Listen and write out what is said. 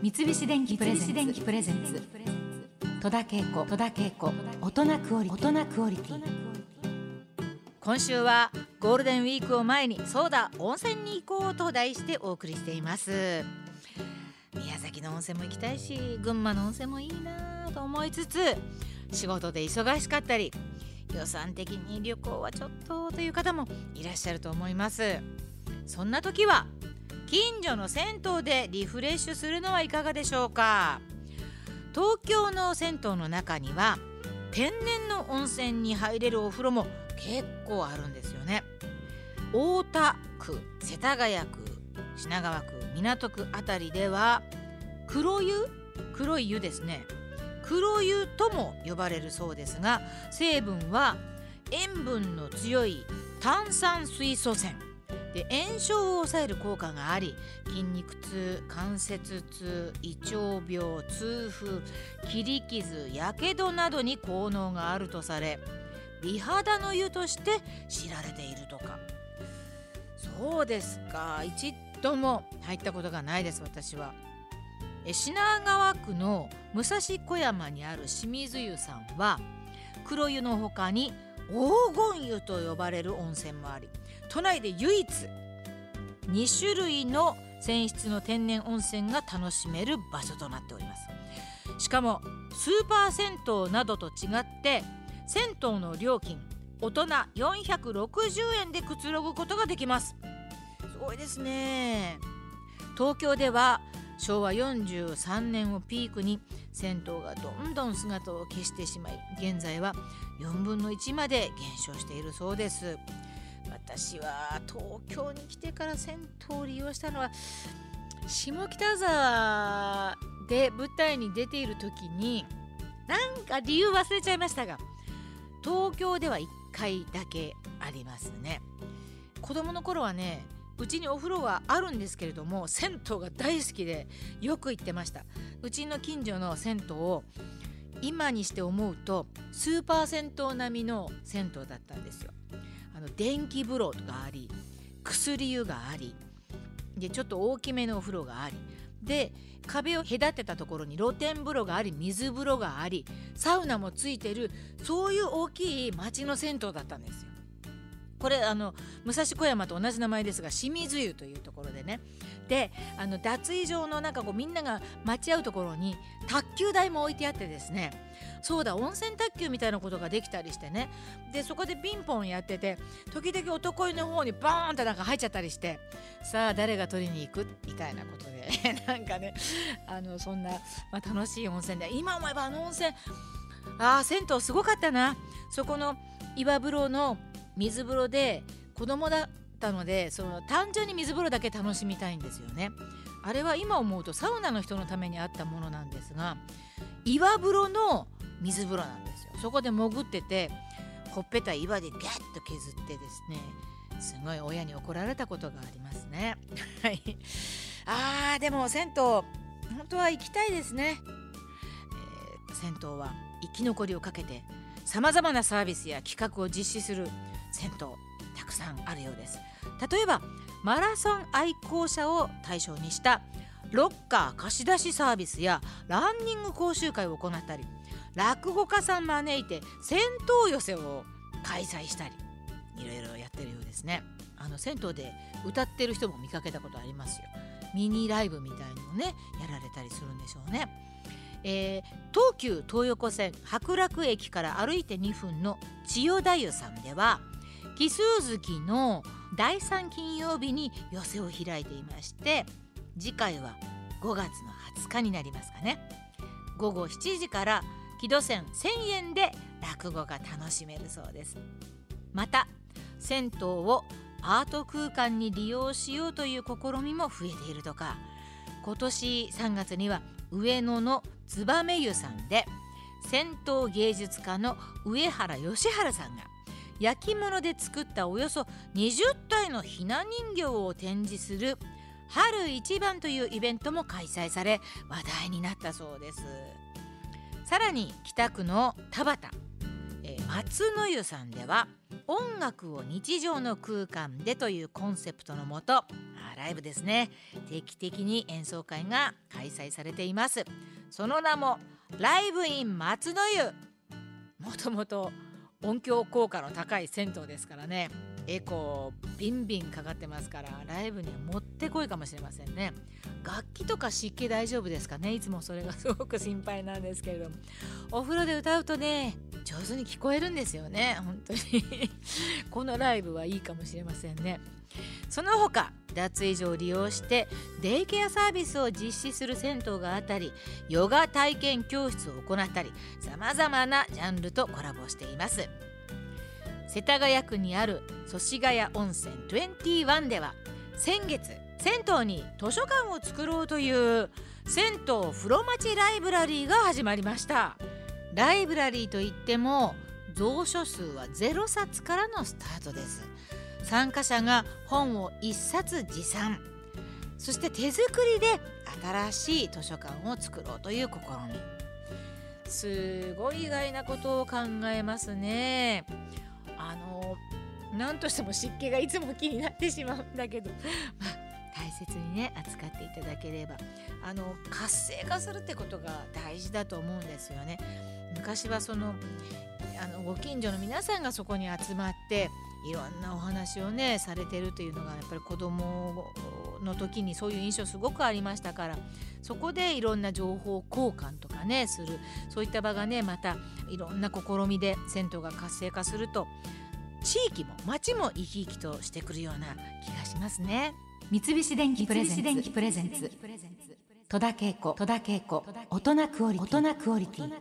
三菱電機プレゼンツ。戸田恵子戸田恵子。大人クオリ大人クオリティ。今週はゴールデンウィークを前にそうだ温泉に行こうと題してお送りしています。宮崎の温泉も行きたいし群馬の温泉もいいなと思いつつ仕事で忙しかったり予算的に旅行はちょっとという方もいらっしゃると思います。そんな時は近所の銭湯でリフレッシュするのはいかがでしょうか？東京の銭湯の中には天然の温泉に入れるお風呂も結構あるんですよね。大田区世田谷区品川区港区あたりでは黒湯？黒い湯ですね。黒湯とも呼ばれるそうですが成分は塩分の強い炭酸水素泉。で炎症を抑える効果があり筋肉痛関節痛胃腸病痛風切り傷やけどなどに効能があるとされ美肌の湯として知られているとか。そうですか。一度も入ったことがないです私は。品川区の武蔵小山にある清水湯さんは黒湯の他に黄金湯と呼ばれる温泉もあり都内で唯一2種類の泉質の天然温泉が楽しめる場所となっております。しかもスーパー銭湯などと違って銭湯の料金大人460円でくつろぐことができます。すごいですね。東京では昭和43年をピークに銭湯がどんどん姿を消してしまい現在は4分の1まで減少しているそうです。私は東京に来てから銭湯を利用したのは下北沢で舞台に出ている時になんか理由忘れちゃいましたが東京では1回だけありますね。子供の頃はねうちにお風呂はあるんですけれども銭湯が大好きでよく行ってました。うちの近所の銭湯を今にして思うとスーパー銭湯並みの銭湯だったんですよあの電気風呂があり薬湯がありでちょっと大きめのお風呂がありで壁を隔てたところに露天風呂があり水風呂がありサウナもついてるそういう大きい町の銭湯だったんですよ。これあの武蔵小山と同じ名前ですが清水湯というところでね。であの脱衣場のなんかこうみんなが待ち合うところに卓球台も置いてあってですね。そうだ温泉卓球みたいなことができたりしてね。でそこでピンポンやってて時々男湯の方にバーンってなんか入っちゃったりしてさあ誰が取りに行く？みたいなことで。なんかねあのそんな、まあ、楽しい温泉で。今思えばあの温泉ああ銭湯すごかったな。そこの岩風呂の水風呂で子供だったのでその単純に水風呂だけ楽しみたいんですよね。あれは今思うとサウナの人のためにあったものなんですが岩風呂の水風呂なんですよ。そこで潜っててほっぺた岩でギャッと削ってですねすごい親に怒られたことがありますね。はい。あーでも銭湯本当は行きたいですね、えー、銭湯は生き残りをかけてさまざまなサービスや企画を実施する銭湯たくさんあるようです。例えばマラソン愛好者を対象にしたロッカー貸し出しサービスやランニング講習会を行ったり落語家さん招いて銭湯寄せを開催したりいろいろやってるようですね。あの銭湯で歌ってる人も見かけたことありますよ。ミニライブみたいのをねやられたりするんでしょうね。えー、東急東横線白楽駅から歩いて2分の千代田湯さんでは奇数月の第3金曜日に寄せを開いていまして次回は5月の20日になりますかね。午後7時から木戸線1000円で落語が楽しめるそうです。また銭湯をアート空間に利用しようという試みも増えているとか。今年3月には上野の燕湯さんで銭湯芸術家の上原義治さんが焼き物で作ったおよそ20体のひな人形を展示する春一番というイベントも開催され話題になったそうです。さらに北区の田端、え、松の湯さんでは音楽を日常の空間でというコンセプトのもとライブですね。定期的に演奏会が開催されています。その名もライブイン松の湯。もともと音響効果の高い銭湯ですからね。エコービンビンかかってますからライブにはもってこいかもしれませんね。楽器とか湿気大丈夫ですかね。いつもそれがすごく心配なんですけれども。お風呂で歌うとね上手に聞こえるんですよね。本当に。このライブはいいかもしれませんね。その他脱衣所を利用してデイケアサービスを実施する銭湯があったりヨガ体験教室を行ったりさまざまなジャンルとコラボしています。世田谷区にある祖師ヶ谷温泉21では先月銭湯に図書館を作ろうという銭湯風呂町ライブラリーが始まりました。ライブラリーといっても蔵書数は0冊からのスタートです。参加者が本を1冊持参。そして手作りで新しい図書館を作ろうという試み。すごい意外なことを考えますね。あの何としても湿気がいつも気になってしまうんだけど、まあ、大切にね扱っていただければ。あの活性化するってことが大事だと思うんですよね。昔はそのあのご近所の皆さんがそこに集まっていろんなお話をねされてるというのがやっぱり子供の時にそういう印象すごくありましたからそこでいろんな情報交換とかねする。そういった場がねまたいろんな試みで銭湯が活性化すると地域も町も生き生きとしてくるような気がしますね。三菱電機プレゼンツ。戸田恵子。大人クオリティ